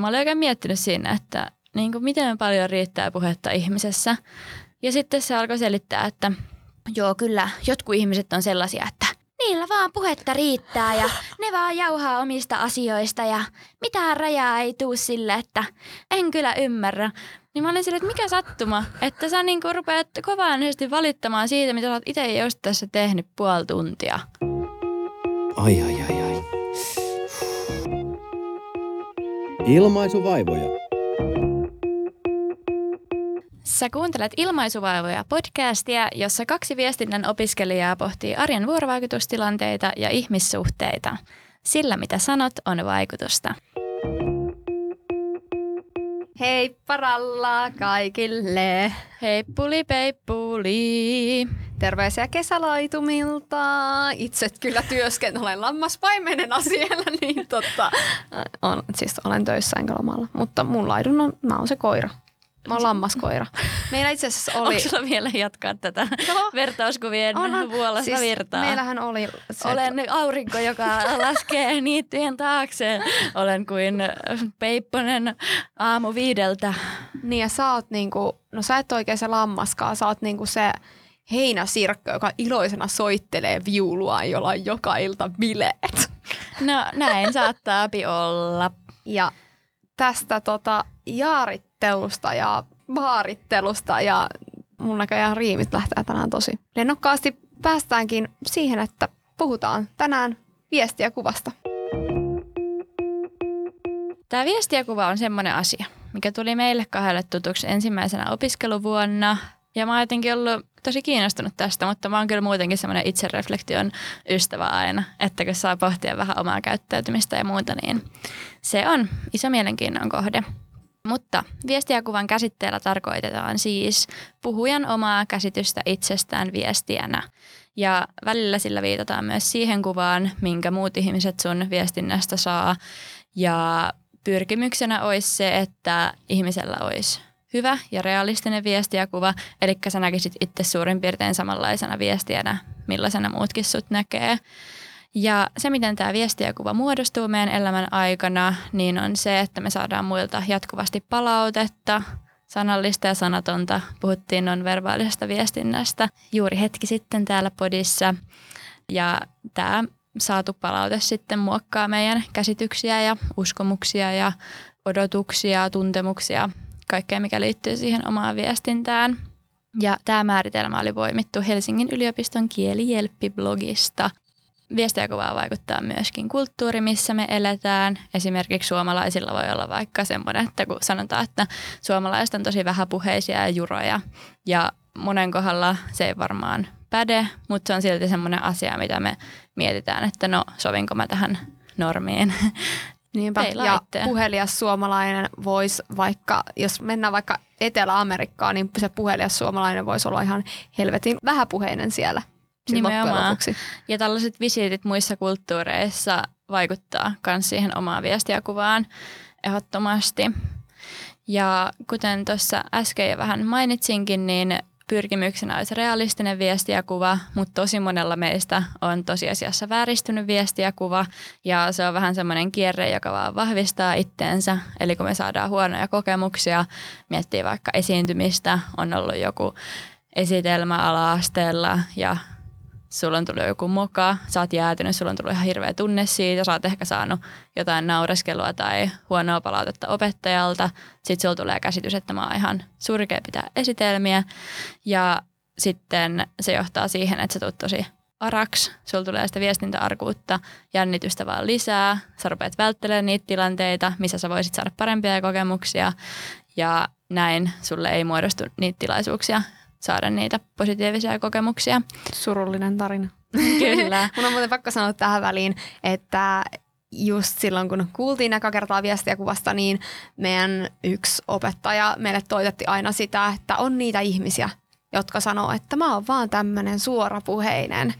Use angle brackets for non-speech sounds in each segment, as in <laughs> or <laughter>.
mä olin oikein miettinyt siinä, että niin kuin miten paljon riittää puhetta ihmisessä. Ja sitten se alkoi selittää, että joo kyllä, jotkut ihmiset on sellaisia, että niillä vaan puhetta riittää ja ne vaan jauhaa omista asioista ja mitään rajaa ei tuu sille, että en kyllä ymmärrä. Niin mä olin sille, että mikä sattuma, että sä niin rupeat kovaanisesti valittamaan siitä, mitä sä oot itse just tässä tehnyt puoli tuntia. Ai ai ai ai. Ilmaisuvaivoja. Sä kuuntelet Ilmaisuvaivoja podcastia, jossa kaksi viestinnän opiskelijaa pohtii arjen vuorovaikutustilanteita ja ihmissuhteita. Sillä mitä sanot on vaikutusta. Hei paralla kaikille. Heippuli peippuli. Terveisiä kesälaitumilta. Itse kyllä työskentelen lammaspaimenena siellä, <laughs> niin totta. On, siis olen töissä enkä lomalla, mutta mun laidun on, mä oon se koira. Mä oon lammaskoira. Meillä itse asiassa oli... Onko sulla vielä jatkaa tätä no, vertauskuvien on, vuolasta siis virtaa? Meillähän oli... Se, Olen aurinko, joka laskee niittyjen taakse. Olen kuin Peipponen aamu viideltä. Niin ja sä oot niinku... No sä et oikein se lammaskaan. Sä oot niinku se heinäsirkko, joka iloisena soittelee viulua, jolla on joka ilta bileet. No näin saattaa olla. Ja tästä tota, jaarittelusta ja baarittelusta ja mun näköjään riimit lähtee tänään tosi lennokkaasti. Päästäänkin siihen, että puhutaan tänään viestiä kuvasta. Tämä viestiäkuva on semmoinen asia, mikä tuli meille kahdelle tutuksi ensimmäisenä opiskeluvuonna. Ja mä oon jotenkin ollut tosi kiinnostunut tästä, mutta mä oon kyllä muutenkin semmoinen itsereflektion ystävä aina, että kun saa pohtia vähän omaa käyttäytymistä ja muuta, niin se on iso mielenkiinnon kohde. Mutta viestiäkuvan käsitteellä tarkoitetaan siis puhujan omaa käsitystä itsestään viestiänä. Ja välillä sillä viitataan myös siihen kuvaan, minkä muut ihmiset sun viestinnästä saa. Ja pyrkimyksenä olisi se, että ihmisellä olisi hyvä ja realistinen viestiäkuva, eli sä näkisit itse suurin piirtein samanlaisena viestiänä, millaisena muutkin sut näkee. Ja se, miten tämä viestiäkuva muodostuu meidän elämän aikana, niin on se, että me saadaan muilta jatkuvasti palautetta, sanallista ja sanatonta. Puhuttiin non-verbaalisesta viestinnästä juuri hetki sitten täällä podissa. Ja tämä saatu palaute sitten muokkaa meidän käsityksiä ja uskomuksia ja odotuksia, tuntemuksia, kaikkea mikä liittyy siihen omaan viestintään. Ja tämä määritelmä oli voimittu Helsingin yliopiston kielijelppi-blogista – Viestiäkuvaa vaikuttaa myöskin kulttuuri, missä me eletään. Esimerkiksi suomalaisilla voi olla vaikka semmoinen, että kun sanotaan, että suomalaiset on tosi vähäpuheisia ja juroja. Ja monen kohdalla se ei varmaan päde, mutta se on silti semmoinen asia, mitä me mietitään, että no sovinko mä tähän normiin. Niinpä, ja puhelias suomalainen voisi vaikka, jos mennään vaikka Etelä-Amerikkaan, niin se puhelias suomalainen voisi olla ihan helvetin vähäpuheinen siellä Nimenomaan. Ja tällaiset visiitit muissa kulttuureissa vaikuttaa myös siihen omaan viestiäkuvaan ehdottomasti. Ja kuten tuossa äsken jo vähän mainitsinkin, niin pyrkimyksenä olisi realistinen viestiäkuva, mutta tosi monella meistä on tosiasiassa vääristynyt viestiäkuva ja se on vähän semmoinen kierre, joka vaan vahvistaa itteensä. Eli kun me saadaan huonoja kokemuksia, miettii vaikka esiintymistä, on ollut joku esitelmä ala-asteella ja sulla on tullut joku moka, sä oot jäätynyt, sulla on tullut ihan hirveä tunne siitä, sä oot ehkä saanut jotain naureskelua tai huonoa palautetta opettajalta, sitten sulla tulee käsitys, että mä oon ihan surkea pitää esitelmiä. Ja sitten se johtaa siihen, että sä tulet tosi araks, sulla tulee sitä viestintäarkuutta, jännitystä vaan lisää, sä rupeat välttelemään niitä tilanteita, missä sä voisit saada parempia kokemuksia. Ja näin sulle ei muodostu niitä tilaisuuksia, saada niitä positiivisia kokemuksia. Surullinen tarina. Kyllä. <laughs> Mun on muuten pakko sanoa tähän väliin, että just silloin, kun kuultiin eka kertaa viestiä kuvasta, niin meidän yksi opettaja meille toitetti aina sitä, että on niitä ihmisiä, jotka sanoo, että mä oon vaan tämmöinen suorapuheinen,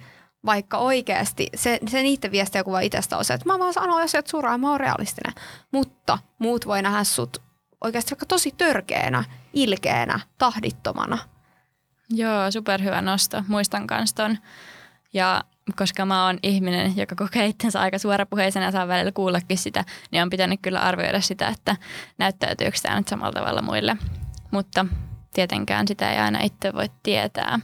vaikka oikeasti se, se niiden viestiä kuva itsestä on se, että mä vaan sanon asiat suoraan, mä oon realistinen. Mutta muut voi nähdä sut oikeasti vaikka tosi törkeänä, ilkeänä, tahdittomana – Joo, superhyvä nosto. Muistan kans ton. Ja koska mä oon ihminen, joka kokee itsensä aika suorapuheisena ja saa välillä kuullakin sitä, niin on pitänyt kyllä arvioida sitä, että näyttäytyykö tämä nyt samalla tavalla muille. Mutta tietenkään sitä ei aina itse voi tietää.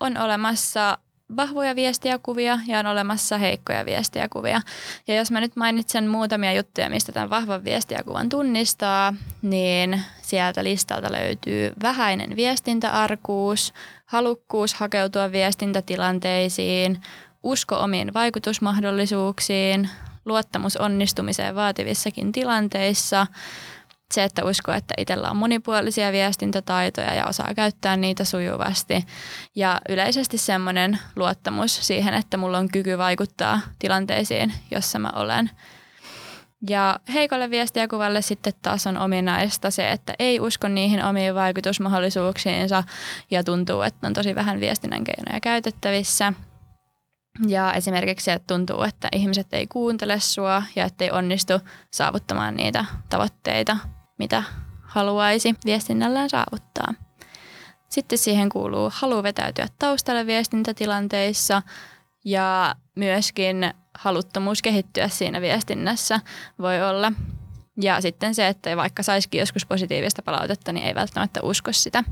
On olemassa vahvoja viestiäkuvia ja on olemassa heikkoja viestiäkuvia. Ja jos mä nyt mainitsen muutamia juttuja, mistä tämän vahvan viestiäkuvan tunnistaa, niin sieltä listalta löytyy vähäinen viestintäarkuus, halukkuus hakeutua viestintätilanteisiin, usko omiin vaikutusmahdollisuuksiin, luottamus onnistumiseen vaativissakin tilanteissa – se, että uskoo, että itsellä on monipuolisia viestintätaitoja ja osaa käyttää niitä sujuvasti. Ja yleisesti semmoinen luottamus siihen, että mulla on kyky vaikuttaa tilanteisiin, jossa mä olen. Ja heikolle viestiäkuvalle sitten taas on ominaista se, että ei usko niihin omiin vaikutusmahdollisuuksiinsa ja tuntuu, että on tosi vähän viestinnän keinoja käytettävissä. Ja esimerkiksi se, että tuntuu, että ihmiset ei kuuntele sua ja ettei onnistu saavuttamaan niitä tavoitteita, mitä haluaisi viestinnällään saavuttaa. Sitten siihen kuuluu halu vetäytyä taustalle viestintätilanteissa ja myöskin haluttomuus kehittyä siinä viestinnässä voi olla. Ja sitten se, että vaikka saisikin joskus positiivista palautetta, niin ei välttämättä usko sitä.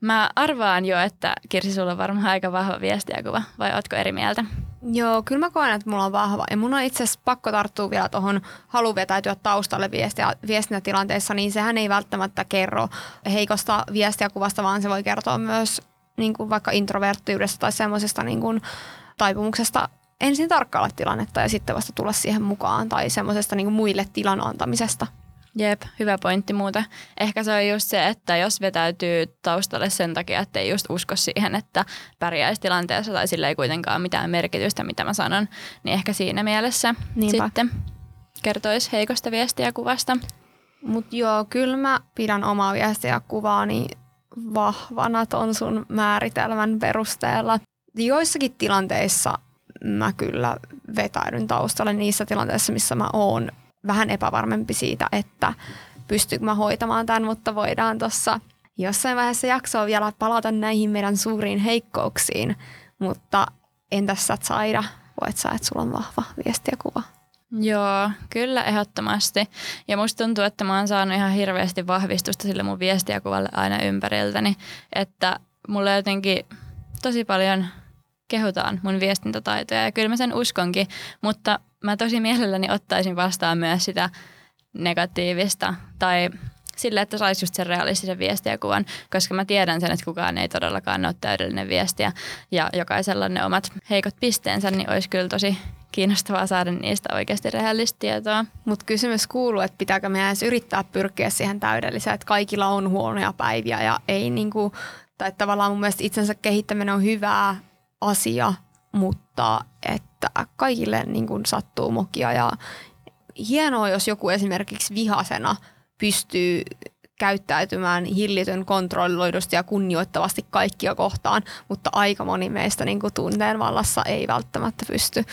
Mä arvaan jo, että Kirsi, sulla on varmaan aika vahva viestiäkuva, vai ootko eri mieltä? Joo, kyllä mä koen, että mulla on vahva. Ja mun on itse asiassa pakko tarttua vielä tuohon halu vetäytyä taustalle viestiä, viestintätilanteessa, niin sehän ei välttämättä kerro heikosta viestiäkuvasta, vaan se voi kertoa myös niin kuin vaikka introverttiudesta tai semmoisesta niin kuin taipumuksesta ensin tarkkailla tilannetta ja sitten vasta tulla siihen mukaan tai semmoisesta niin muille tilan antamisesta. Jep, hyvä pointti muuta. Ehkä se on just se, että jos vetäytyy taustalle sen takia, että ei just usko siihen, että pärjäisi tilanteessa tai sillä ei kuitenkaan mitään merkitystä, mitä mä sanon, niin ehkä siinä mielessä Niinpä. sitten kertoisi heikosta viestiä kuvasta. Mutta joo, kyllä mä pidän omaa viestiä kuvaani vahvana ton sun määritelmän perusteella. Joissakin tilanteissa mä kyllä vetäydyn taustalle niissä tilanteissa, missä mä oon vähän epävarmempi siitä, että pystyykö mä hoitamaan tämän, mutta voidaan tuossa jossain vaiheessa jaksoa vielä palata näihin meidän suuriin heikkouksiin. Mutta entäs sä Saida, voit sä, että sulla on vahva viesti ja kuva? Joo, kyllä ehdottomasti. Ja musta tuntuu, että mä oon saanut ihan hirveästi vahvistusta sille mun viestiäkuvalle aina ympäriltäni. Että mulle jotenkin tosi paljon kehutaan mun viestintätaitoja ja kyllä mä sen uskonkin, mutta mä tosi mielelläni ottaisin vastaan myös sitä negatiivista tai sille, että saisi just sen realistisen viestiäkuvan, koska mä tiedän sen, että kukaan ei todellakaan ole täydellinen viestiä ja jokaisella ne omat heikot pisteensä, niin olisi kyllä tosi kiinnostavaa saada niistä oikeasti rehellistä tietoa. Mutta kysymys kuuluu, että pitääkö meidän edes yrittää pyrkiä siihen täydelliseen, että kaikilla on huonoja päiviä ja ei niinku, tai tavallaan mun mielestä itsensä kehittäminen on hyvää asia, mutta että kaikille niin kuin sattuu mokia ja hienoa, jos joku esimerkiksi vihasena pystyy käyttäytymään hillitön kontrolloidusti ja kunnioittavasti kaikkia kohtaan, mutta aika moni meistä niin kuin tunteen vallassa ei välttämättä pysty.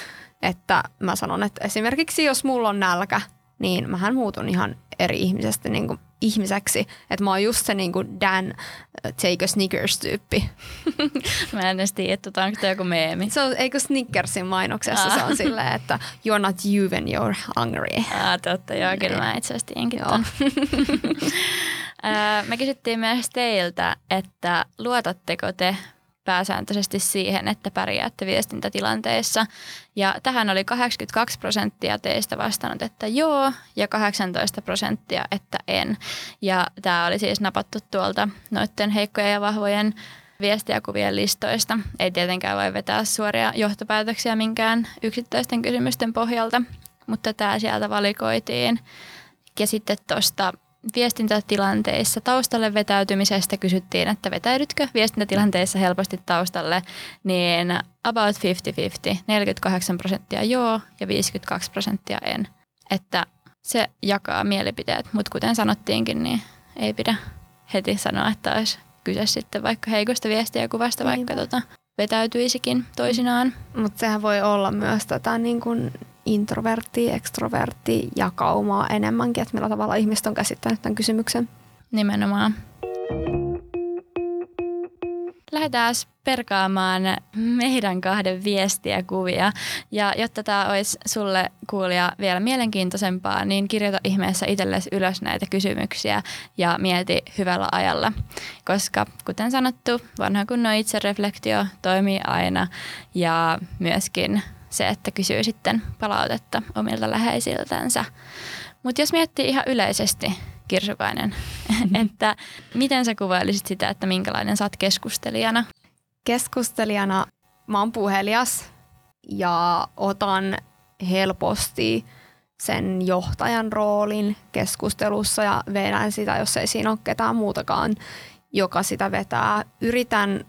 Että mä sanon, että esimerkiksi jos mulla on nälkä, niin mähän muutun ihan eri ihmisestä niin kuin ihmiseksi. Että mä oon just se niin kuin Dan uh, Take a Snickers-tyyppi. <laughs> mä en edes tiedä, että onko tämä joku meemi. Se on, eikö Snickersin mainoksessa ah. se on silleen, että you're not you when you're hungry. Ah, totta, joo, kyllä mä itse asiassa tienkin <laughs> Me kysyttiin myös teiltä, että luotatteko te pääsääntöisesti siihen, että pärjäätte viestintätilanteissa. Ja tähän oli 82 prosenttia teistä vastannut, että joo, ja 18 prosenttia, että en. Ja tämä oli siis napattu tuolta noiden heikkojen ja vahvojen viestiäkuvien listoista. Ei tietenkään voi vetää suoria johtopäätöksiä minkään yksittäisten kysymysten pohjalta, mutta tämä sieltä valikoitiin. Ja sitten tuosta viestintätilanteissa taustalle vetäytymisestä kysyttiin, että vetäydytkö viestintätilanteissa helposti taustalle, niin about 50-50, 48 prosenttia joo ja 52 prosenttia en. Että se jakaa mielipiteet, mutta kuten sanottiinkin, niin ei pidä heti sanoa, että olisi kyse sitten vaikka heikosta viestiä kuvasta, vaikka tota, vetäytyisikin toisinaan. Mutta sehän voi olla myös tätä niin kuin introvertti, ekstrovertti jakaumaa enemmänkin, että millä tavalla ihmiset on käsittänyt tämän kysymyksen. Nimenomaan. lähdetään perkaamaan meidän kahden viestiä kuvia. Ja jotta tämä olisi sulle kuulija vielä mielenkiintoisempaa, niin kirjoita ihmeessä itsellesi ylös näitä kysymyksiä ja mieti hyvällä ajalla. Koska kuten sanottu, vanha kunnon itsereflektio toimii aina ja myöskin se, että kysyy sitten palautetta omilta läheisiltänsä. Mutta jos miettii ihan yleisesti, Kirsukainen, <laughs> että miten sä kuvailisit sitä, että minkälainen sä oot keskustelijana? Keskustelijana mä oon puhelias ja otan helposti sen johtajan roolin keskustelussa ja vedän sitä, jos ei siinä ole ketään muutakaan, joka sitä vetää. Yritän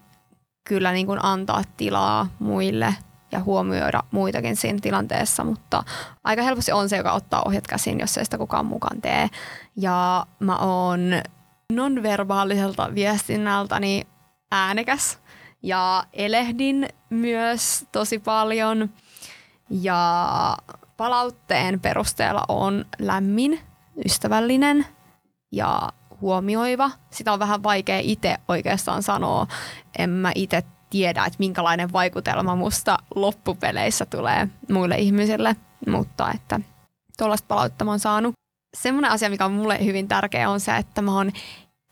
kyllä niin kuin antaa tilaa muille ja huomioida muitakin siinä tilanteessa, mutta aika helposti on se, joka ottaa ohjat käsiin, jos ei sitä kukaan mukaan tee. Ja mä oon nonverbaaliselta viestinnältäni äänekäs ja elehdin myös tosi paljon ja palautteen perusteella on lämmin, ystävällinen ja huomioiva. Sitä on vähän vaikea itse oikeastaan sanoa. En mä itse tiedä, että minkälainen vaikutelma musta loppupeleissä tulee muille ihmisille, mutta että tuollaista palautetta mä oon saanut. Semmoinen asia, mikä on mulle hyvin tärkeä, on se, että mä oon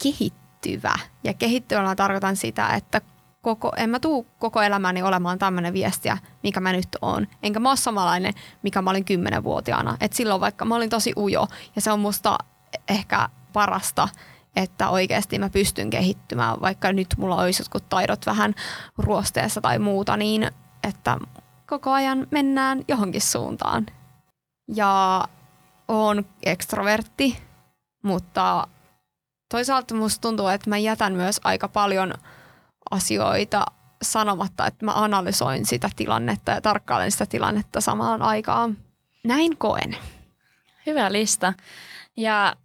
kehittyvä. Ja kehittyvällä tarkoitan sitä, että koko, en mä tuu koko elämäni olemaan tämmöinen viestiä, mikä mä nyt oon. Enkä mä ole samanlainen, mikä mä olin kymmenenvuotiaana. Et silloin vaikka mä olin tosi ujo ja se on musta ehkä parasta, että oikeasti mä pystyn kehittymään, vaikka nyt mulla olisi jotkut taidot vähän ruosteessa tai muuta, niin että koko ajan mennään johonkin suuntaan. Ja on ekstrovertti, mutta toisaalta musta tuntuu, että mä jätän myös aika paljon asioita sanomatta, että mä analysoin sitä tilannetta ja tarkkailen sitä tilannetta samaan aikaan. Näin koen. Hyvä lista. Ja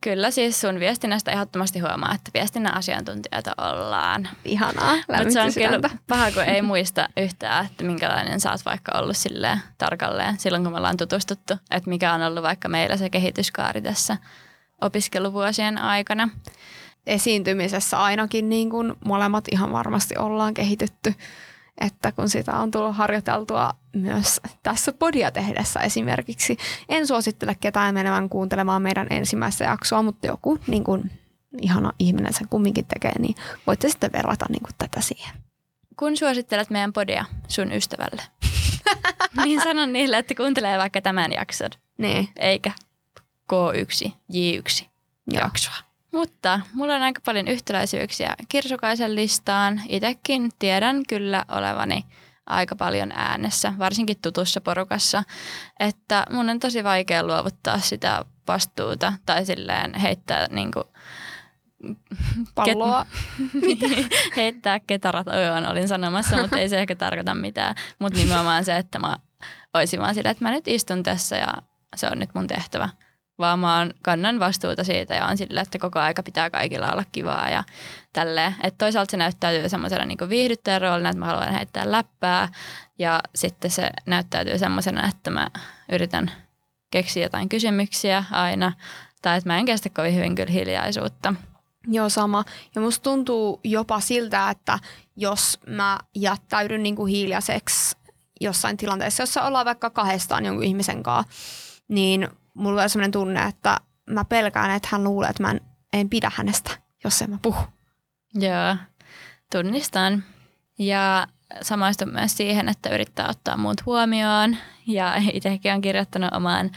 Kyllä siis sun viestinnästä ehdottomasti huomaa, että viestinnän asiantuntijoita ollaan. Ihanaa, Mutta se on kyllä paha, kun ei muista yhtään, että minkälainen sä oot vaikka ollut silleen tarkalleen silloin, kun me ollaan tutustuttu. Että mikä on ollut vaikka meillä se kehityskaari tässä opiskeluvuosien aikana. Esiintymisessä ainakin niin kuin molemmat ihan varmasti ollaan kehitytty että kun sitä on tullut harjoiteltua myös tässä podia tehdessä esimerkiksi. En suosittele ketään menemään kuuntelemaan meidän ensimmäistä jaksoa, mutta joku niin kuin, ihana ihminen sen kumminkin tekee, niin voitte sitten verrata niin kuin tätä siihen. Kun suosittelet meidän podia sun ystävälle, <laughs> niin sanon niille, että kuuntelee vaikka tämän jakson. Niin. Eikä K1, J1 jaksoa. Mutta mulla on aika paljon yhtäläisyyksiä Kirsukaisen listaan. Itekin tiedän kyllä olevani aika paljon äänessä, varsinkin tutussa porukassa, että mun on tosi vaikea luovuttaa sitä vastuuta tai silleen heittää niin kuin <laughs> palloa. <laughs> Ket, heittää ketarat ojoon olin sanomassa, mutta ei se ehkä tarkoita mitään. Mutta nimenomaan se, että mä olisin vaan sillä, että mä nyt istun tässä ja se on nyt mun tehtävä vaan mä oon, kannan vastuuta siitä ja on sillä, että koko aika pitää kaikilla olla kivaa ja tälleen. Että toisaalta se näyttäytyy semmoisena niin viihdyttäjän roolina, että mä haluan heittää läppää ja sitten se näyttäytyy semmoisena, että mä yritän keksiä jotain kysymyksiä aina tai että mä en kestä kovin hyvin kyllä hiljaisuutta. Joo, sama. Ja musta tuntuu jopa siltä, että jos mä jättäydyn niin kuin hiljaiseksi jossain tilanteessa, jossa ollaan vaikka kahdestaan jonkun ihmisen kanssa, niin mulla on sellainen tunne, että mä pelkään, että hän luulee, että mä en, en pidä hänestä, jos en mä puhu. Joo, tunnistan. Ja samaistun myös siihen, että yrittää ottaa muut huomioon. Ja itsekin on kirjoittanut omaan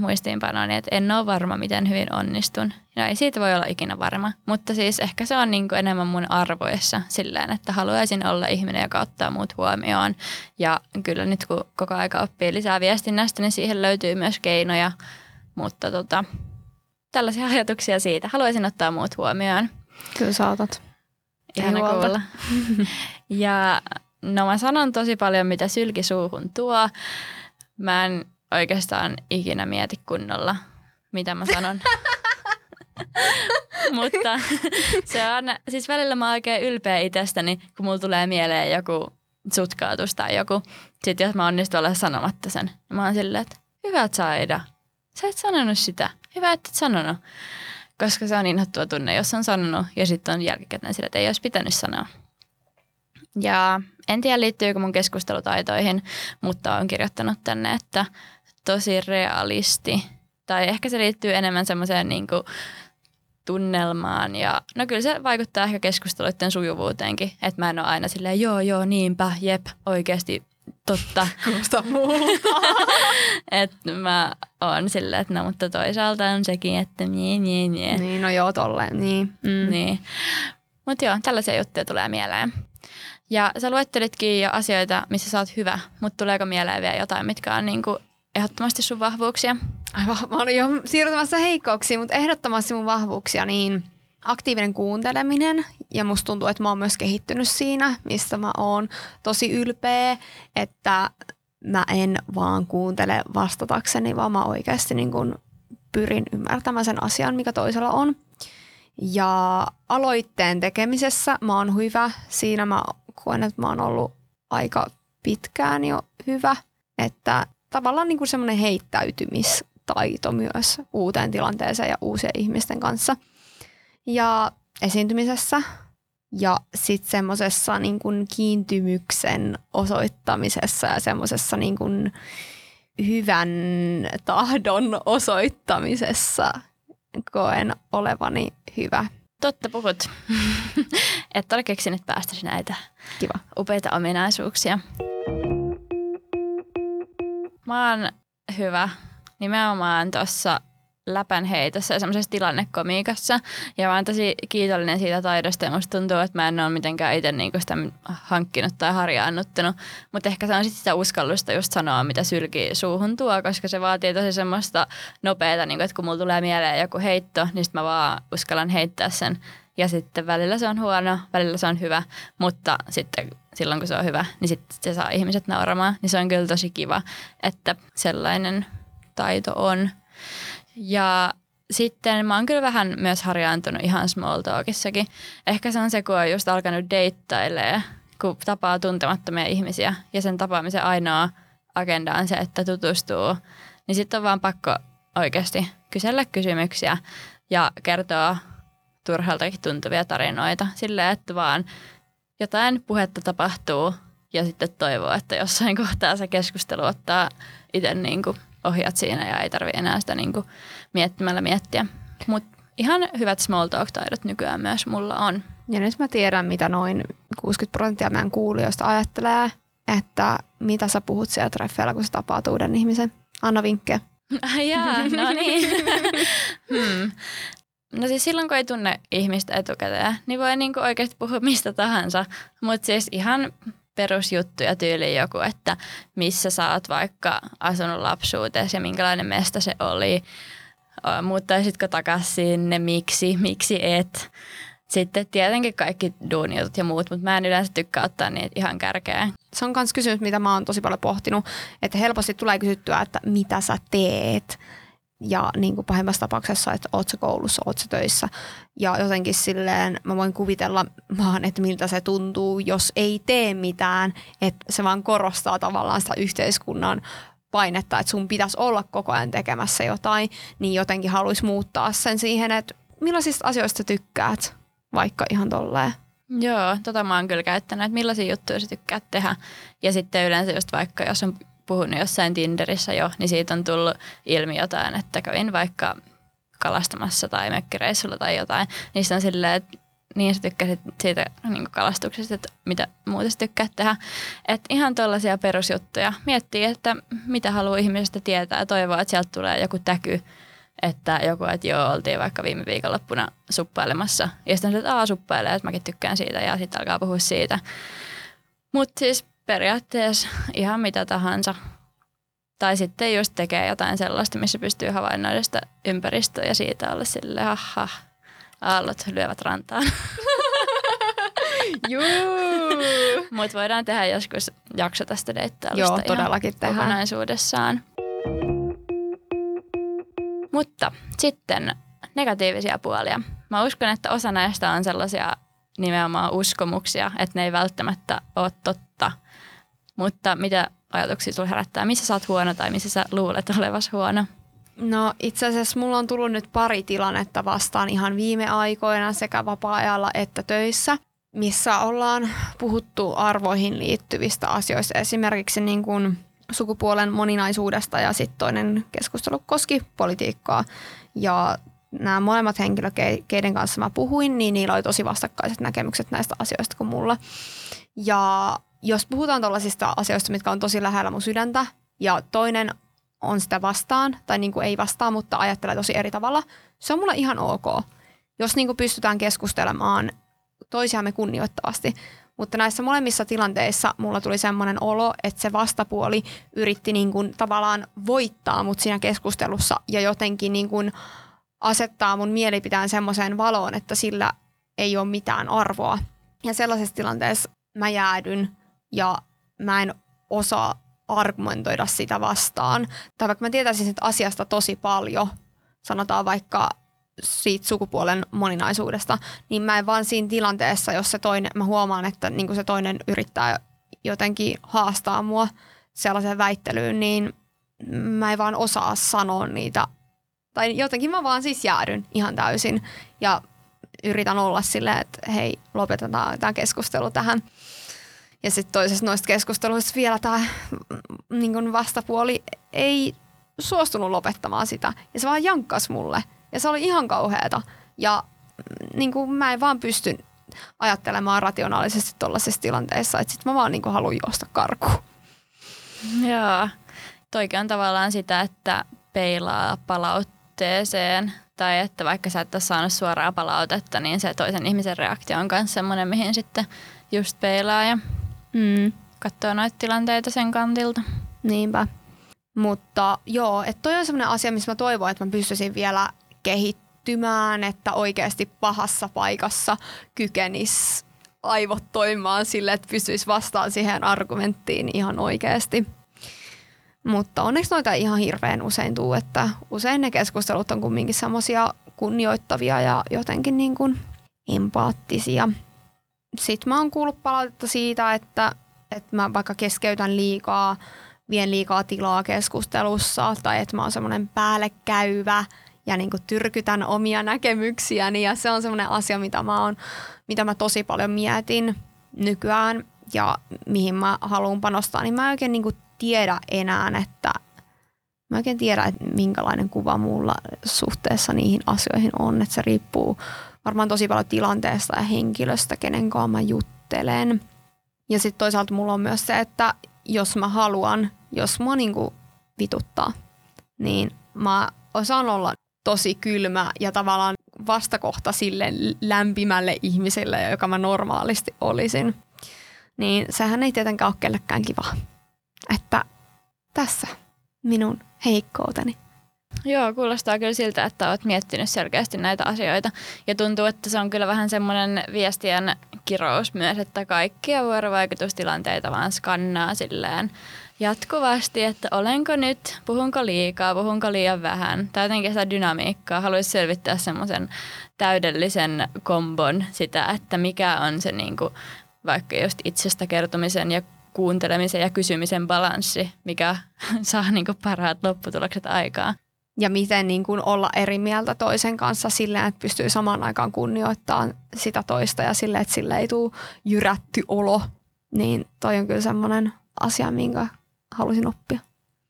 muistiinpanoon, että en ole varma, miten hyvin onnistun. No ei siitä voi olla ikinä varma, mutta siis ehkä se on niin kuin enemmän mun arvoissa silleen, että haluaisin olla ihminen, joka ottaa muut huomioon. Ja kyllä nyt kun koko aika oppii lisää viestinnästä, niin siihen löytyy myös keinoja, mutta tota, tällaisia ajatuksia siitä. Haluaisin ottaa muut huomioon. Kyllä saatat. Ihana kuulla. ja no mä sanon tosi paljon, mitä sylki suuhun tuo. Mä en oikeastaan ikinä mieti kunnolla, mitä mä sanon. <laughs> Mutta se on, siis välillä mä oon oikein ylpeä itsestäni, kun mulla tulee mieleen joku sutkaatus tai joku. Sitten jos mä onnistun olla sanomatta sen, niin mä oon silleen, että hyvä Saida, sä et sanonut sitä. Hyvä, että et sanonut. Koska se on inhottua tunne, jos on sanonut ja sitten on jälkikäteen sillä, että ei olisi pitänyt sanoa. Ja en tiedä liittyykö mun keskustelutaitoihin, mutta olen kirjoittanut tänne, että tosi realisti. Tai ehkä se liittyy enemmän semmoiseen niin tunnelmaan. Ja, no kyllä se vaikuttaa ehkä keskusteluiden sujuvuuteenkin, että mä en ole aina silleen joo joo niinpä, jep, oikeasti totta. <laughs> Kuulostaa multa. <laughs> että mä oon silleen, että no mutta toisaalta on sekin, että niin, niin, niin. niin, no joo, tolleen, niin. Mm. niin. Mutta joo, tällaisia juttuja tulee mieleen. Ja sä luettelitkin jo asioita, missä sä oot hyvä, mutta tuleeko mieleen vielä jotain, mitkä on niinku ehdottomasti sun vahvuuksia? Aivan, mä olin jo siirtymässä heikkouksiin, mutta ehdottomasti mun vahvuuksia, niin aktiivinen kuunteleminen ja musta tuntuu, että mä oon myös kehittynyt siinä, mistä mä oon tosi ylpeä, että mä en vaan kuuntele vastatakseni, vaan mä oikeasti niin kun pyrin ymmärtämään sen asian, mikä toisella on. Ja aloitteen tekemisessä mä oon hyvä. Siinä mä koen, että mä oon ollut aika pitkään jo hyvä. Että tavallaan niin kuin semmoinen heittäytymistaito myös uuteen tilanteeseen ja uusien ihmisten kanssa. Ja esiintymisessä ja sitten semmoisessa niin kuin kiintymyksen osoittamisessa ja semmoisessa niin kuin hyvän tahdon osoittamisessa koen olevani hyvä. Totta puhut. <laughs> Et ole keksinyt päästäsi näitä Kiva. upeita ominaisuuksia. Mä oon hyvä nimenomaan tuossa läpänheitossa ja semmoisessa tilannekomiikassa. Ja mä oon tosi kiitollinen siitä taidosta ja musta tuntuu, että mä en ole mitenkään itse niinku sitä hankkinut tai harjaannuttanut. Mutta ehkä se on sitten sitä uskallusta just sanoa, mitä sylki suuhun tuo, koska se vaatii tosi semmoista nopeata, niinku, että kun mulla tulee mieleen joku heitto, niin sitten mä vaan uskallan heittää sen. Ja sitten välillä se on huono, välillä se on hyvä, mutta sitten silloin kun se on hyvä, niin sitten se saa ihmiset nauramaan. Niin se on kyllä tosi kiva, että sellainen taito on. Ja sitten mä oon kyllä vähän myös harjaantunut ihan small talkissakin. Ehkä se on se, kun on just alkanut deittailee, kun tapaa tuntemattomia ihmisiä ja sen tapaamisen ainoa agenda on se, että tutustuu. Niin sitten on vaan pakko oikeasti kysellä kysymyksiä ja kertoa turhaltakin tuntuvia tarinoita. Silleen, että vaan jotain puhetta tapahtuu ja sitten toivoo, että jossain kohtaa se keskustelu ottaa itse niin kuin ohjat siinä ja ei tarvi enää sitä niin kuin miettimällä miettiä. Mutta ihan hyvät small talk-taidot nykyään myös mulla on. Ja nyt mä tiedän, mitä noin 60 prosenttia meidän kuulijoista ajattelee, että mitä sä puhut siellä treffeillä, kun sä tapaat uuden ihmisen. Anna vinkkejä. <laughs> Jaa, no niin. <laughs> hmm. No siis silloin, kun ei tunne ihmistä etukäteen, niin voi niinku oikeasti puhua <laughs> mistä tahansa. Mutta siis ihan perusjuttuja tyyli joku, että missä sä oot vaikka asunut lapsuuteesi ja minkälainen mesta se oli. Muuttaisitko takaisin sinne, miksi, miksi et. Sitten tietenkin kaikki duuniotut ja muut, mutta mä en yleensä tykkää ottaa niitä ihan kärkeen. Se on myös kysymys, mitä mä oon tosi paljon pohtinut, että helposti tulee kysyttyä, että mitä sä teet ja niin kuin pahimmassa tapauksessa, että oot sä koulussa, oot sä töissä. Ja jotenkin silleen mä voin kuvitella vaan, että miltä se tuntuu, jos ei tee mitään. Että se vaan korostaa tavallaan sitä yhteiskunnan painetta, että sun pitäisi olla koko ajan tekemässä jotain. Niin jotenkin haluaisi muuttaa sen siihen, että millaisista asioista tykkäät, vaikka ihan tolleen. Joo, tota mä oon kyllä käyttänyt, että millaisia juttuja sä tykkäät tehdä. Ja sitten yleensä just vaikka, jos on puhunut jossain Tinderissä jo, niin siitä on tullut ilmi jotain, että kävin vaikka kalastamassa tai mökkireissulla tai jotain. Niistä on silleen, että niin sä tykkäsit siitä niin kalastuksesta, että mitä muuta sä tykkäät tehdä. Että ihan tuollaisia perusjuttuja. Miettii, että mitä haluaa ihmisestä tietää ja toivoa, että sieltä tulee joku täky. Että joku, että joo, oltiin vaikka viime viikonloppuna suppailemassa. Ja sitten että aa, suppailee, että mäkin tykkään siitä ja sitten alkaa puhua siitä. Mutta siis periaatteessa ihan mitä tahansa. Tai sitten just tekee jotain sellaista, missä pystyy havainnoida sitä ympäristöä ja siitä olla sille haha, aallot lyövät rantaan. <laughs> Mutta voidaan tehdä joskus jakso tästä deittailusta Joo, todellakin tehdään. kokonaisuudessaan. Mutta sitten negatiivisia puolia. Mä uskon, että osa näistä on sellaisia nimenomaan uskomuksia, että ne ei välttämättä ole totta – mutta mitä ajatuksia sinulla herättää? Missä sä oot huono tai missä sä luulet olevas huono? No itse asiassa mulla on tullut nyt pari tilannetta vastaan ihan viime aikoina sekä vapaa-ajalla että töissä. missä ollaan puhuttu arvoihin liittyvistä asioista. Esimerkiksi niin kuin sukupuolen moninaisuudesta ja sitten toinen keskustelu koski politiikkaa. Ja nämä molemmat henkilöt, keiden kanssa mä puhuin, niin niillä oli tosi vastakkaiset näkemykset näistä asioista kuin mulla. Ja jos puhutaan tällaisista asioista, mitkä on tosi lähellä mun sydäntä, ja toinen on sitä vastaan, tai niin kuin ei vastaa, mutta ajattelee tosi eri tavalla, se on mulle ihan ok. Jos niin kuin pystytään keskustelemaan toisiamme kunnioittavasti. Mutta näissä molemmissa tilanteissa mulla tuli semmoinen olo, että se vastapuoli yritti niin kuin tavallaan voittaa mut siinä keskustelussa ja jotenkin niin kuin asettaa mun mielipiteen semmoiseen valoon, että sillä ei ole mitään arvoa. Ja sellaisessa tilanteessa mä jäädyn ja mä en osaa argumentoida sitä vastaan. Tai vaikka mä tietäisin siitä asiasta tosi paljon, sanotaan vaikka siitä sukupuolen moninaisuudesta, niin mä en vaan siinä tilanteessa, jos se toinen, mä huomaan, että niin se toinen yrittää jotenkin haastaa mua sellaiseen väittelyyn, niin mä en vaan osaa sanoa niitä. Tai jotenkin mä vaan siis jäädyn ihan täysin ja yritän olla silleen, että hei, lopetetaan tämä keskustelu tähän. Ja sitten toisessa noista keskusteluista vielä tämä niin vastapuoli ei suostunut lopettamaan sitä. Ja se vaan jankkas mulle. Ja se oli ihan kauheata. Ja mm, niin kuin mä en vaan pysty ajattelemaan rationaalisesti tuollaisessa tilanteessa, että sitten mä vaan niin haluan juosta karkuun. Joo. Toikin on tavallaan sitä, että peilaa palautteeseen tai että vaikka sä et ole saanut suoraa palautetta, niin se toisen ihmisen reaktio on myös semmoinen, mihin sitten just peilaa ja mm. katsoo noita tilanteita sen kantilta. Niinpä. Mutta joo, että toi on semmoinen asia, missä mä toivon, että mä pystyisin vielä kehittymään, että oikeasti pahassa paikassa kykenis aivot toimimaan sille, että pystyisi vastaan siihen argumenttiin ihan oikeasti. Mutta onneksi noita ihan hirveän usein tuu, että usein ne keskustelut on kumminkin semmoisia kunnioittavia ja jotenkin niin kuin empaattisia. Sitten mä oon kuullut palautetta siitä, että, että mä vaikka keskeytän liikaa, vien liikaa tilaa keskustelussa tai että mä oon semmoinen päällekäyvä ja niin kuin tyrkytän omia näkemyksiäni ja se on semmoinen asia, mitä mä, oon, mitä mä tosi paljon mietin nykyään ja mihin mä haluan panostaa, niin mä en oikein niin kuin tiedä enää, että mä oikein tiedä, että minkälainen kuva mulla suhteessa niihin asioihin on, että se riippuu varmaan tosi paljon tilanteesta ja henkilöstä, kenen kanssa mä juttelen. Ja sitten toisaalta mulla on myös se, että jos mä haluan, jos mua niinku vituttaa, niin mä osaan olla tosi kylmä ja tavallaan vastakohta sille lämpimälle ihmiselle, joka mä normaalisti olisin. Niin sehän ei tietenkään ole kellekään kiva. Että tässä minun heikkouteni. Joo, kuulostaa kyllä siltä, että olet miettinyt selkeästi näitä asioita. Ja tuntuu, että se on kyllä vähän semmoinen viestien kirous myös, että kaikkia vuorovaikutustilanteita vaan skannaa silleen jatkuvasti, että olenko nyt, puhunko liikaa, puhunko liian vähän. Tai jotenkin sitä dynamiikkaa. Haluaisi selvittää semmoisen täydellisen kombon sitä, että mikä on se niinku, vaikka just itsestä kertomisen ja kuuntelemisen ja kysymisen balanssi, mikä <laughs> saa niinku parhaat lopputulokset aikaa. Ja miten niin kuin olla eri mieltä toisen kanssa silleen, että pystyy samaan aikaan kunnioittamaan sitä toista ja silleen, että sille ei tule jyrätty olo. Niin toi on kyllä semmoinen asia, minkä halusin oppia.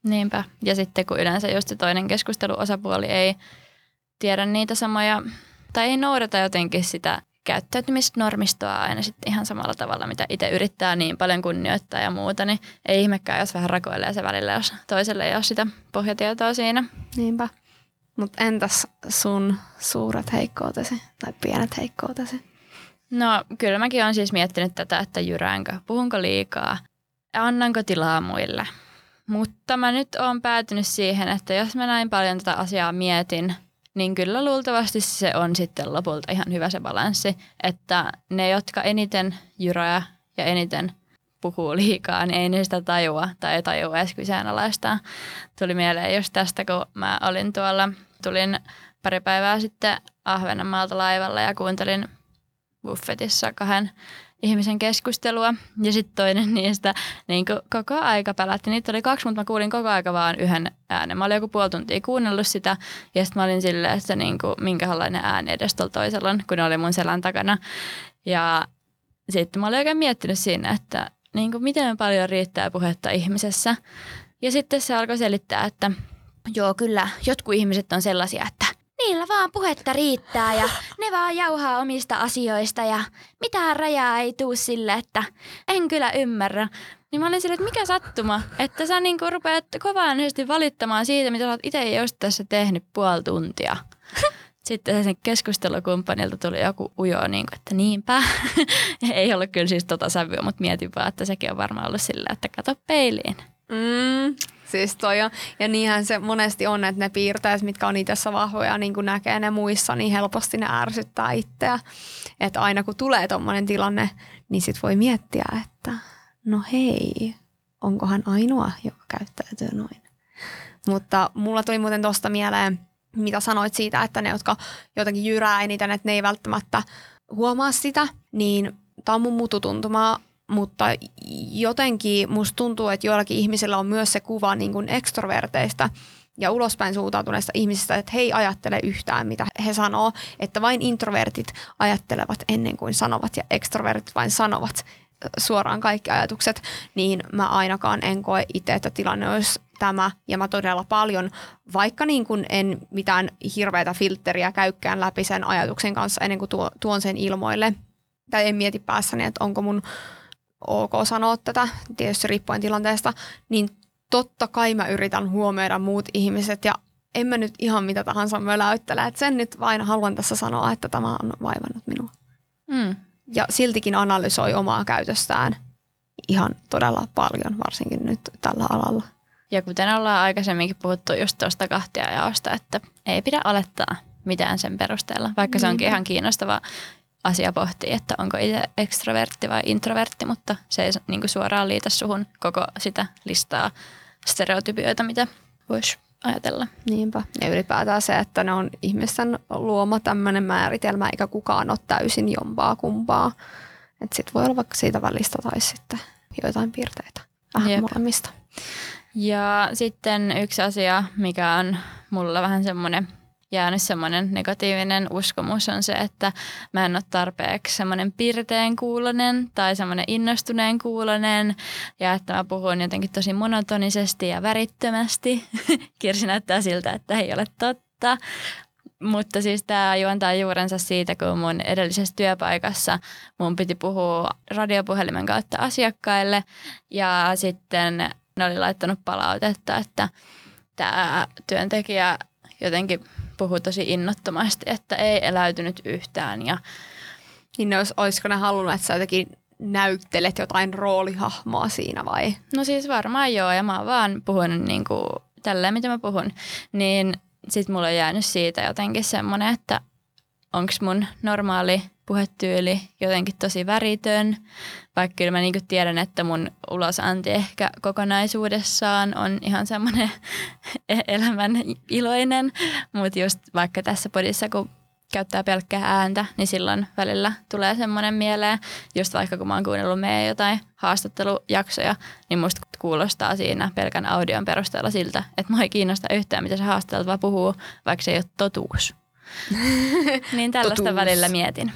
Niinpä. Ja sitten kun yleensä just se toinen keskusteluosapuoli ei tiedä niitä samoja, tai ei noudata jotenkin sitä käyttäytymisnormistoa aina sitten ihan samalla tavalla, mitä itse yrittää niin paljon kunnioittaa ja muuta, niin ei ihmekään, jos vähän rakoilee se välillä, jos toiselle ei ole sitä pohjatietoa siinä. Niinpä. Mutta entäs sun suuret heikkoutesi tai pienet heikkoutesi? No kyllä mäkin olen siis miettinyt tätä, että jyräänkö, puhunko liikaa, annanko tilaa muille. Mutta mä nyt oon päätynyt siihen, että jos mä näin paljon tätä asiaa mietin, niin kyllä luultavasti se on sitten lopulta ihan hyvä se balanssi, että ne, jotka eniten jyrää ja eniten puhuu liikaa, niin ei ne sitä tajua tai ei tajua edes kyseenalaistaa. Tuli mieleen just tästä, kun mä olin tuolla, tulin pari päivää sitten Ahvenanmaalta laivalla ja kuuntelin buffetissa kahden ihmisen keskustelua. Ja sitten toinen <laughs> niistä niin koko aika pelätti. Niitä oli kaksi, mutta mä kuulin koko aika vaan yhden äänen. Mä olin joku puoli tuntia kuunnellut sitä ja sitten mä olin silleen, että niin kuin, minkälainen ääni edes tuolla toisella on, kun ne oli mun selän takana. Ja sitten mä olin oikein miettinyt siinä, että niin kuin miten paljon riittää puhetta ihmisessä. Ja sitten se alkoi selittää, että joo kyllä, jotkut ihmiset on sellaisia, että niillä vaan puhetta riittää ja ne vaan jauhaa omista asioista ja mitään rajaa ei tuu sille, että en kyllä ymmärrä. Niin mä olin sille, että mikä sattuma, että sä niin rupeat kovaan valittamaan siitä, mitä sä oot itse just tässä tehnyt puoli tuntia. <laughs> Sitten sen keskustelukumppanilta tuli joku ujo, niin kuin, että niinpä. <laughs> ei ollut kyllä siis tota sävyä, mutta mietin vaan, että sekin on varmaan ollut sillä, että kato peiliin. Mm, siis toi on, ja niinhän se monesti on, että ne piirteet, mitkä on itsessä vahvoja, niin kun näkee ne muissa, niin helposti ne ärsyttää itseä. Että aina kun tulee tommonen tilanne, niin sit voi miettiä, että no hei, onkohan ainoa, joka käyttäytyy noin. Mutta mulla tuli muuten tosta mieleen, mitä sanoit siitä, että ne, jotka jotenkin jyrää eniten, että ne ei välttämättä huomaa sitä, niin tämä on mun mututuntumaa, mutta jotenkin musta tuntuu, että joillakin ihmisillä on myös se kuva niin kuin ekstroverteista ja ulospäin suuntautuneista ihmisistä, että he ei ajattele yhtään, mitä he sanoo, että vain introvertit ajattelevat ennen kuin sanovat ja ekstrovertit vain sanovat suoraan kaikki ajatukset, niin mä ainakaan en koe itse, että tilanne olisi tämä. Ja mä todella paljon, vaikka niin kuin en mitään hirveätä filtteriä käykkään läpi sen ajatuksen kanssa ennen kuin tuon sen ilmoille, tai en mieti päässäni, että onko mun ok sanoa tätä, tietysti riippuen tilanteesta, niin totta kai mä yritän huomioida muut ihmiset ja en mä nyt ihan mitä tahansa möläyttele, että sen nyt vain haluan tässä sanoa, että tämä on vaivannut minua. Mm ja siltikin analysoi omaa käytöstään ihan todella paljon, varsinkin nyt tällä alalla. Ja kuten ollaan aikaisemminkin puhuttu just tuosta kahtia jaosta, että ei pidä alettaa mitään sen perusteella, vaikka se onkin ihan kiinnostava asia pohtia, että onko itse ekstrovertti vai introvertti, mutta se ei niin suoraan liitä suhun koko sitä listaa stereotypioita, mitä voisi ajatella. Niinpä. Ja ylipäätään se, että ne on ihmisten luoma tämmöinen määritelmä, eikä kukaan ole täysin jompaa kumpaa. Että sit voi olla vaikka siitä välistä tai sitten joitain piirteitä vähän molemmista. Ja sitten yksi asia, mikä on mulla vähän semmoinen – jäänyt semmoinen negatiivinen uskomus on se, että mä en ole tarpeeksi semmoinen pirteen kuulonen tai semmoinen innostuneen kuulonen ja että mä puhun jotenkin tosi monotonisesti ja värittömästi. <laughs> Kirsi näyttää siltä, että ei ole totta. Mutta siis tämä juontaa juurensa siitä, kun mun edellisessä työpaikassa mun piti puhua radiopuhelimen kautta asiakkaille ja sitten ne oli laittanut palautetta, että tämä työntekijä jotenkin puhui tosi innottomasti, että ei eläytynyt yhtään. Ja... Niin olis, olisiko ne halunnut, että sä jotenkin näyttelet jotain roolihahmoa siinä vai? No siis varmaan joo, ja mä oon vaan puhunut niin kuin tälleen, mitä mä puhun. Niin sit mulla on jäänyt siitä jotenkin semmoinen, että onko mun normaali puhetyyli jotenkin tosi väritön, vaikka kyllä mä niinku tiedän, että mun ulosanti ehkä kokonaisuudessaan on ihan semmoinen <laughs> elämän iloinen, mutta just vaikka tässä podissa, kun käyttää pelkkää ääntä, niin silloin välillä tulee semmoinen mieleen, just vaikka kun mä oon kuunnellut meidän jotain haastattelujaksoja, niin musta kuulostaa siinä pelkän audion perusteella siltä, että mä ei kiinnosta yhtään, mitä se haastateltava puhuu, vaikka se ei ole totuus. <laughs> niin tällaista totuus. välillä mietin.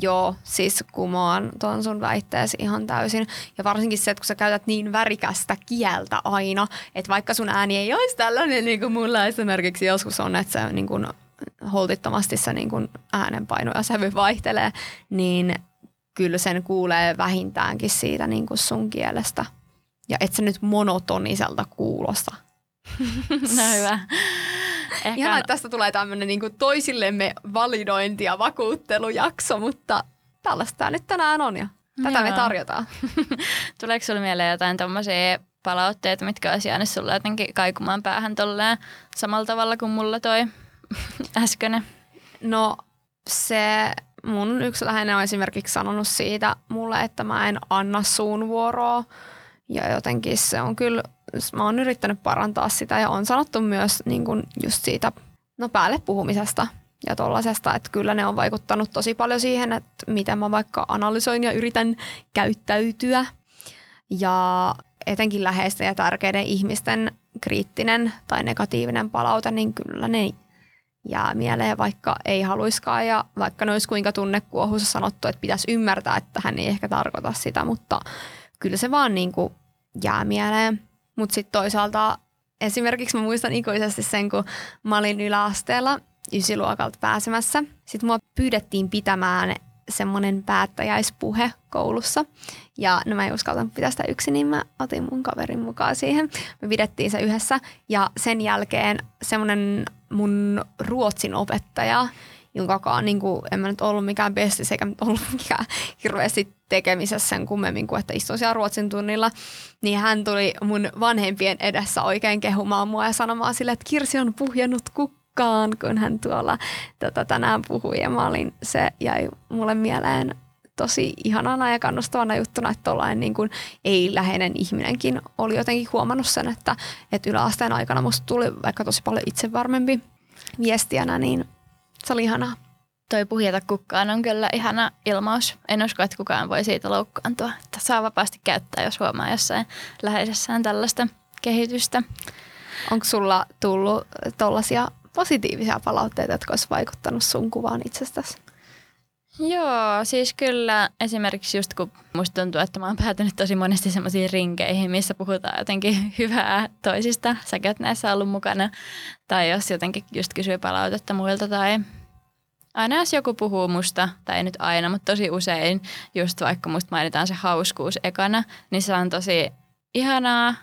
Joo, siis kumoan tuon sun väitteesi ihan täysin. Ja varsinkin se, että kun sä käytät niin värikästä kieltä aina, että vaikka sun ääni ei olisi tällainen niin kuin mulla esimerkiksi joskus on, että se niin kuin holtittomasti se niin kuin äänenpaino ja sävy vaihtelee, niin kyllä sen kuulee vähintäänkin siitä niin kuin sun kielestä. Ja et se nyt monotoniselta kuulosta. <laughs> no hyvä. Ehkä... Ihan, että tästä tulee tämmöinen niin toisillemme validointi- ja vakuuttelujakso, mutta tällaista tämä nyt tänään on ja tätä Joo. me tarjotaan. <laughs> Tuleeko sinulle mieleen jotain tämmöisiä palautteita, mitkä olisi jäänyt sulle jotenkin kaikumaan päähän tolleen samalla tavalla kuin mulla toi <laughs> äskeinen? No se mun yksi läheinen on esimerkiksi sanonut siitä mulle, että mä en anna suun vuoroa. Ja jotenkin se on kyllä mä oon yrittänyt parantaa sitä ja on sanottu myös niin kuin just siitä no päälle puhumisesta ja tollasesta, että kyllä ne on vaikuttanut tosi paljon siihen, että miten mä vaikka analysoin ja yritän käyttäytyä. Ja etenkin läheisten ja tärkeiden ihmisten kriittinen tai negatiivinen palaute, niin kyllä ne jää mieleen, vaikka ei haluiskaan ja vaikka ne olisi kuinka tunnekuohussa sanottu, että pitäisi ymmärtää, että hän ei ehkä tarkoita sitä, mutta kyllä se vaan niin kuin jää mieleen. Mutta sitten toisaalta esimerkiksi mä muistan ikuisesti sen, kun mä olin yläasteella ysiluokalta pääsemässä. Sitten mua pyydettiin pitämään semmoinen päättäjäispuhe koulussa. Ja no mä en uskaltanut pitää sitä yksin, niin mä otin mun kaverin mukaan siihen. Me pidettiin se yhdessä ja sen jälkeen semmoinen mun ruotsin opettaja, jonka niin kuin, en mä nyt ollut mikään besti eikä nyt ollut <laughs> mikään hirveästi tekemisessä sen kummemmin kuin, että istun siellä ruotsin tunnilla, niin hän tuli mun vanhempien edessä oikein kehumaan mua ja sanomaan sille, että Kirsi on puhjennut kukkaan, kun hän tuolla tota, tänään puhui. Ja mä olin, se jäi mulle mieleen tosi ihanana ja kannustavana juttuna, että tuollainen niin kuin ei-läheinen ihminenkin oli jotenkin huomannut sen, että, että yläasteen aikana musta tuli vaikka tosi paljon itsevarmempi viestiänä, niin se oli ihanaa. Toi puhjeta kukkaan on kyllä ihana ilmaus. En usko, että kukaan voi siitä loukkaantua. Että saa vapaasti käyttää, jos huomaa jossain läheisessään tällaista kehitystä. Onko sulla tullut tuollaisia positiivisia palautteita, jotka olisi vaikuttanut sun kuvaan itsestäsi? Joo, siis kyllä esimerkiksi just kun musta tuntuu, että mä oon päätynyt tosi monesti semmoisiin rinkeihin, missä puhutaan jotenkin <laughs> hyvää toisista. Säkin oot näissä ollut mukana. Tai jos jotenkin just kysyy palautetta muilta tai aina jos joku puhuu musta, tai ei nyt aina, mutta tosi usein just vaikka musta mainitaan se hauskuus ekana, niin se on tosi ihanaa,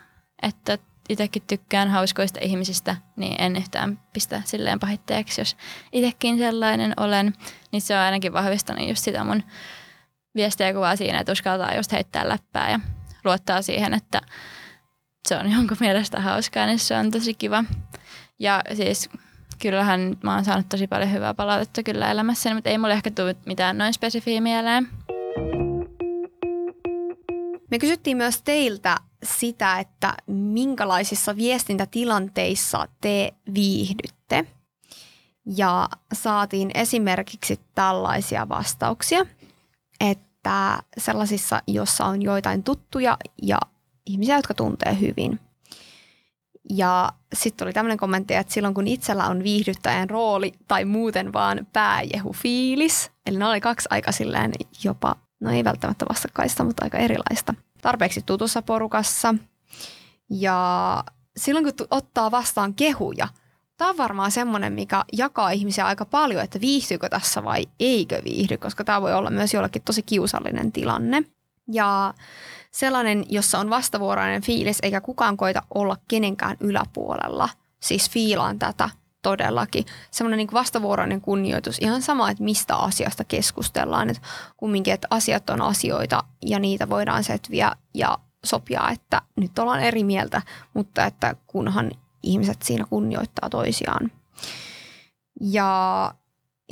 että itsekin tykkään hauskoista ihmisistä, niin en yhtään pistä silleen pahitteeksi, jos itsekin sellainen olen. Niin se on ainakin vahvistanut just sitä mun viestiä kuvaa siinä, että uskaltaa just heittää läppää ja luottaa siihen, että se on jonkun mielestä hauskaa, niin se on tosi kiva. Ja siis kyllähän mä oon saanut tosi paljon hyvää palautetta kyllä elämässäni, mutta ei mulle ehkä tule mitään noin spesifiä mieleen. Me kysyttiin myös teiltä sitä, että minkälaisissa viestintätilanteissa te viihdytte. Ja saatiin esimerkiksi tällaisia vastauksia, että sellaisissa, jossa on joitain tuttuja ja ihmisiä, jotka tuntee hyvin. Ja sitten oli tämmöinen kommentti, että silloin kun itsellä on viihdyttäjän rooli tai muuten vaan pääjehu fiilis, eli ne oli kaksi aika silleen jopa no ei välttämättä vastakkaista, mutta aika erilaista. Tarpeeksi tutussa porukassa. Ja silloin kun ottaa vastaan kehuja, tämä on varmaan semmoinen, mikä jakaa ihmisiä aika paljon, että viihtyykö tässä vai eikö viihdy, koska tämä voi olla myös jollekin tosi kiusallinen tilanne. Ja sellainen, jossa on vastavuoroinen fiilis eikä kukaan koita olla kenenkään yläpuolella. Siis fiilaan tätä todellakin. Semmoinen niin vastavuoroinen kunnioitus, ihan sama, että mistä asiasta keskustellaan. Että kumminkin, että asiat on asioita ja niitä voidaan setviä ja sopia, että nyt ollaan eri mieltä, mutta että kunhan ihmiset siinä kunnioittaa toisiaan. Ja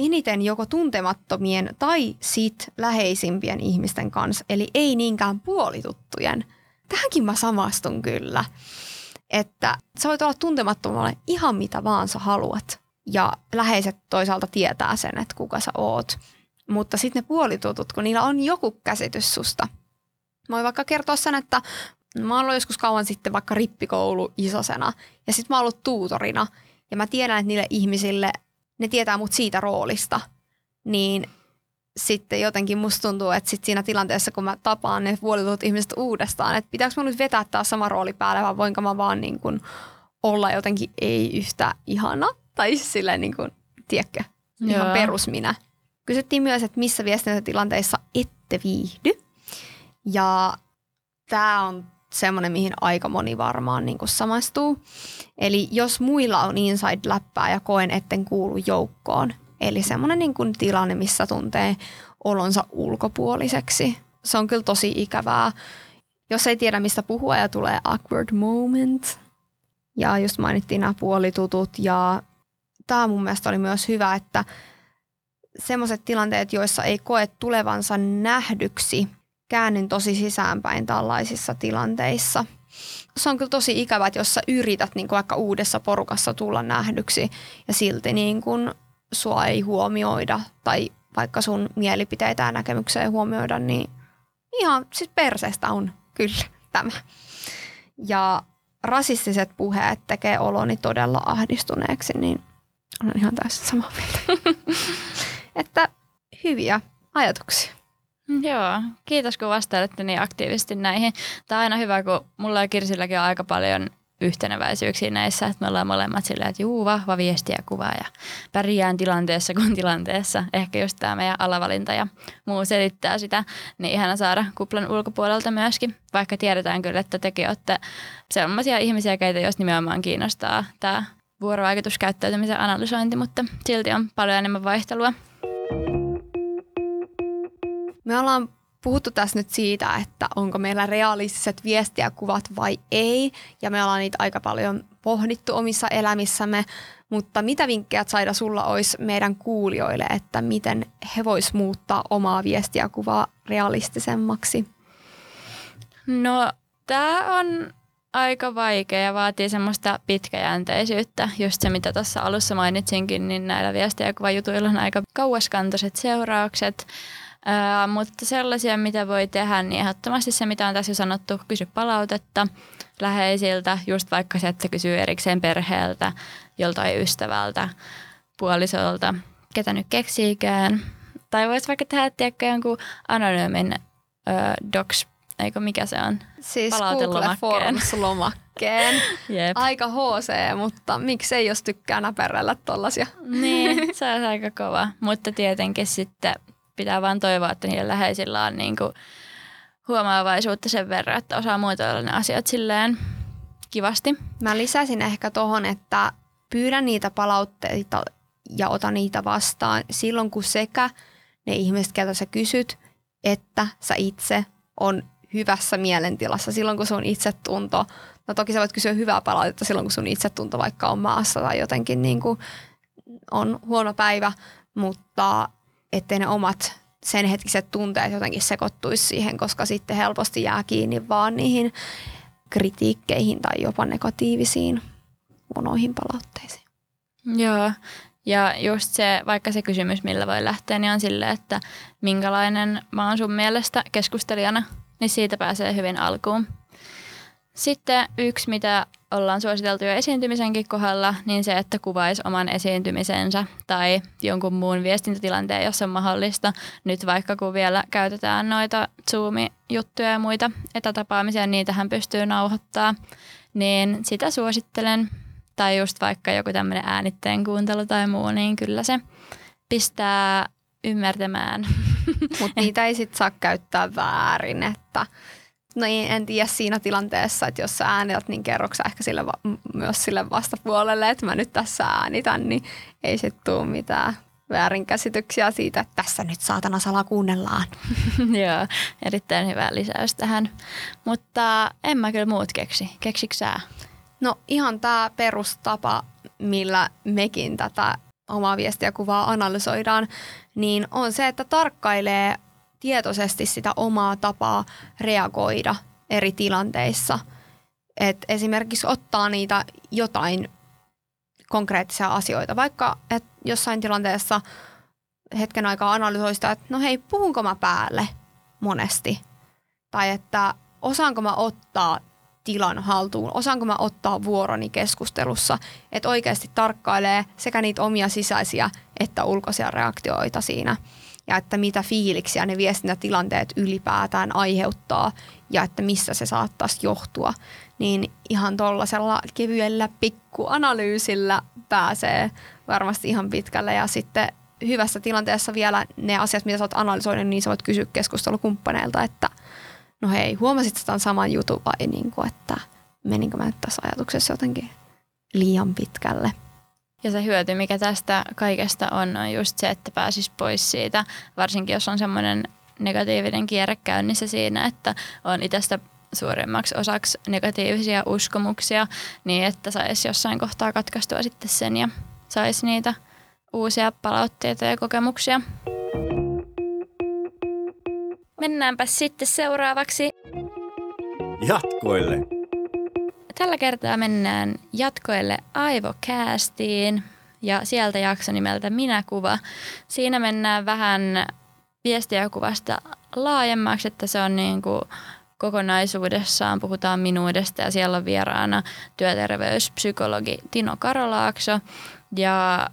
eniten joko tuntemattomien tai sit läheisimpien ihmisten kanssa, eli ei niinkään puolituttujen. Tähänkin mä samastun kyllä että sä voit olla tuntemattomalle ihan mitä vaan sä haluat. Ja läheiset toisaalta tietää sen, että kuka sä oot. Mutta sitten ne puolitutut, kun niillä on joku käsitys susta. Mä voin vaikka kertoa sen, että mä oon ollut joskus kauan sitten vaikka rippikoulu isosena. Ja sitten mä oon ollut tuutorina. Ja mä tiedän, että niille ihmisille, ne tietää mut siitä roolista. Niin sitten jotenkin musta tuntuu, että sit siinä tilanteessa, kun mä tapaan ne vuolitut ihmiset uudestaan, että pitääkö mä nyt vetää taas sama rooli päälle vai voinko mä vaan niin kuin olla jotenkin ei yhtä ihana tai silleen niin kuin, tiedätkö, ihan Joo. perus minä. Kysyttiin myös, että missä viestintätilanteissa ette viihdy. Ja tämä on semmoinen, mihin aika moni varmaan niin kuin samaistuu. Eli jos muilla on inside-läppää ja koen, etten kuulu joukkoon, Eli semmoinen niin kuin tilanne, missä tuntee olonsa ulkopuoliseksi. Se on kyllä tosi ikävää. Jos ei tiedä, mistä puhua ja tulee awkward moment. Ja just mainittiin nämä puolitutut ja tämä mun mielestä oli myös hyvä, että semmoiset tilanteet, joissa ei koe tulevansa nähdyksi, käännyn tosi sisäänpäin tällaisissa tilanteissa. Se on kyllä tosi ikävä, että jos sä yrität niin kuin vaikka uudessa porukassa tulla nähdyksi ja silti niin kuin sua ei huomioida tai vaikka sun mielipiteitä ja näkemyksiä ei huomioida, niin ihan siis perseestä on kyllä tämä. Ja rasistiset puheet tekee oloni todella ahdistuneeksi, niin Olen ihan täysin samaa mieltä. <laughs> että hyviä ajatuksia. Joo, kiitos kun vastailette niin aktiivisesti näihin. Tämä on aina hyvä, kun mulla ja Kirsilläkin on aika paljon yhteneväisyyksiä näissä, että me ollaan molemmat silleen, että juu, vahva viesti ja kuva ja pärjään tilanteessa kuin tilanteessa. Ehkä just tämä meidän alavalinta ja muu selittää sitä, niin ihana saada kuplan ulkopuolelta myöskin, vaikka tiedetään kyllä, että tekin olette sellaisia ihmisiä, keitä jos nimenomaan kiinnostaa tämä vuorovaikutuskäyttäytymisen analysointi, mutta silti on paljon enemmän vaihtelua. Me ollaan puhuttu tässä nyt siitä, että onko meillä realistiset viestiäkuvat vai ei, ja me ollaan niitä aika paljon pohdittu omissa elämissämme, mutta mitä vinkkejä Saida sulla olisi meidän kuulijoille, että miten he vois muuttaa omaa viestiäkuvaa realistisemmaksi? No, tämä on aika vaikea ja vaatii semmoista pitkäjänteisyyttä. Just se, mitä tuossa alussa mainitsinkin, niin näillä viestiäkuvajutuilla on aika kauaskantoiset seuraukset. Ää, mutta sellaisia, mitä voi tehdä, niin ehdottomasti se, mitä on tässä jo sanottu, kysy palautetta läheisiltä, just vaikka se, että kysyy erikseen perheeltä, joltain ystävältä, puolisolta, ketä nyt keksiikään. Tai voisi vaikka tehdä, tiedätkö, jonkun anonyymin ö, docs, eikö mikä se on? Siis Google Forms-lomakkeen. <laughs> Jep. Aika HC, mutta miksei jos tykkää näperrellä tollasia. Niin, <laughs> se on aika kova. Mutta tietenkin sitten pitää vaan toivoa, että niiden läheisillä on niin kuin huomaavaisuutta sen verran, että osaa muotoilla ne asiat silleen kivasti. Mä lisäsin ehkä tohon, että pyydä niitä palautteita ja ota niitä vastaan silloin, kun sekä ne ihmiset, ketä sä kysyt, että sä itse on hyvässä mielentilassa silloin, kun sun itsetunto, no toki sä voit kysyä hyvää palautetta silloin, kun sun itsetunto vaikka on maassa tai jotenkin niin kuin on huono päivä, mutta ettei ne omat sen hetkiset tunteet jotenkin sekoittuisi siihen, koska sitten helposti jää kiinni vaan niihin kritiikkeihin tai jopa negatiivisiin monoihin palautteisiin. Joo, ja just se, vaikka se kysymys, millä voi lähteä, niin on sille, että minkälainen mä oon sun mielestä keskustelijana, niin siitä pääsee hyvin alkuun. Sitten yksi, mitä ollaan suositeltu jo esiintymisenkin kohdalla, niin se, että kuvaisi oman esiintymisensä tai jonkun muun viestintätilanteen, jos on mahdollista. Nyt vaikka kun vielä käytetään noita Zoom-juttuja ja muita etätapaamisia, niitähän pystyy nauhoittaa, niin sitä suosittelen. Tai just vaikka joku tämmöinen äänitteen kuuntelu tai muu, niin kyllä se pistää ymmärtämään. Mutta niitä ei sitten saa käyttää väärin, että No niin, en tiedä siinä tilanteessa, että jos sä äänität, niin kerroksä ehkä sille va- myös sille vastapuolelle, että mä nyt tässä äänitän, niin ei sitten tule mitään väärinkäsityksiä siitä, että tässä nyt saatana sala kuunnellaan. <laughs> Joo, erittäin hyvä lisäys tähän. Mutta en mä kyllä muut keksi. Keksikö sä? No ihan tämä perustapa, millä mekin tätä omaa viestiä kuvaa analysoidaan, niin on se, että tarkkailee tietoisesti sitä omaa tapaa reagoida eri tilanteissa. Et esimerkiksi ottaa niitä jotain konkreettisia asioita, vaikka että jossain tilanteessa hetken aikaa analysoi sitä, että no hei, puhunko mä päälle monesti? Tai että osaanko mä ottaa tilan haltuun, osaanko mä ottaa vuoroni keskustelussa, että oikeasti tarkkailee sekä niitä omia sisäisiä että ulkoisia reaktioita siinä – ja että mitä fiiliksiä ne viestintätilanteet ylipäätään aiheuttaa ja että missä se saattaisi johtua, niin ihan tuollaisella kevyellä pikkuanalyysillä pääsee varmasti ihan pitkälle ja sitten hyvässä tilanteessa vielä ne asiat, mitä sä oot analysoinut, niin sä voit kysyä keskustelukumppaneilta, että no hei, huomasit sä tämän saman jutun vai niin kuin, että meninkö mä nyt tässä ajatuksessa jotenkin liian pitkälle. Ja se hyöty, mikä tästä kaikesta on, on just se, että pääsis pois siitä, varsinkin jos on semmoinen negatiivinen kierre käynnissä siinä, että on itsestä suurimmaksi osaksi negatiivisia uskomuksia, niin että saisi jossain kohtaa katkaistua sitten sen ja saisi niitä uusia palautteita ja kokemuksia. Mennäänpä sitten seuraavaksi Jatkoille. Tällä kertaa mennään jatkoille Aivokäästiin ja sieltä jakso nimeltä Minä kuva. Siinä mennään vähän viestiä kuvasta laajemmaksi, että se on niin kuin kokonaisuudessaan, puhutaan minuudesta ja siellä on vieraana työterveyspsykologi Tino Karolaakso ja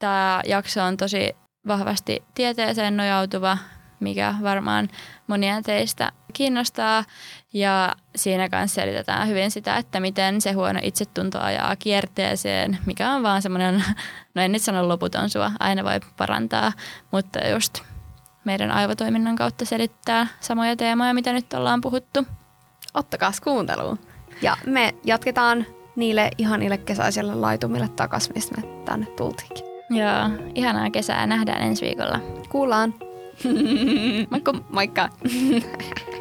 Tämä jakso on tosi vahvasti tieteeseen nojautuva, mikä varmaan monia teistä kiinnostaa. Ja siinä kanssa selitetään hyvin sitä, että miten se huono itsetunto ajaa kierteeseen, mikä on vaan semmoinen, <laughs> no en nyt sano loputon sua, aina voi parantaa, mutta just meidän aivotoiminnan kautta selittää samoja teemoja, mitä nyt ollaan puhuttu. Ottakaa kuunteluun. Ja me jatketaan niille ihanille kesäisille laitumille takaisin, mistä me tänne tultiinkin. Joo, ihanaa kesää. Nähdään ensi viikolla. Kuullaan. <laughs> Moikka! Moikka! <laughs>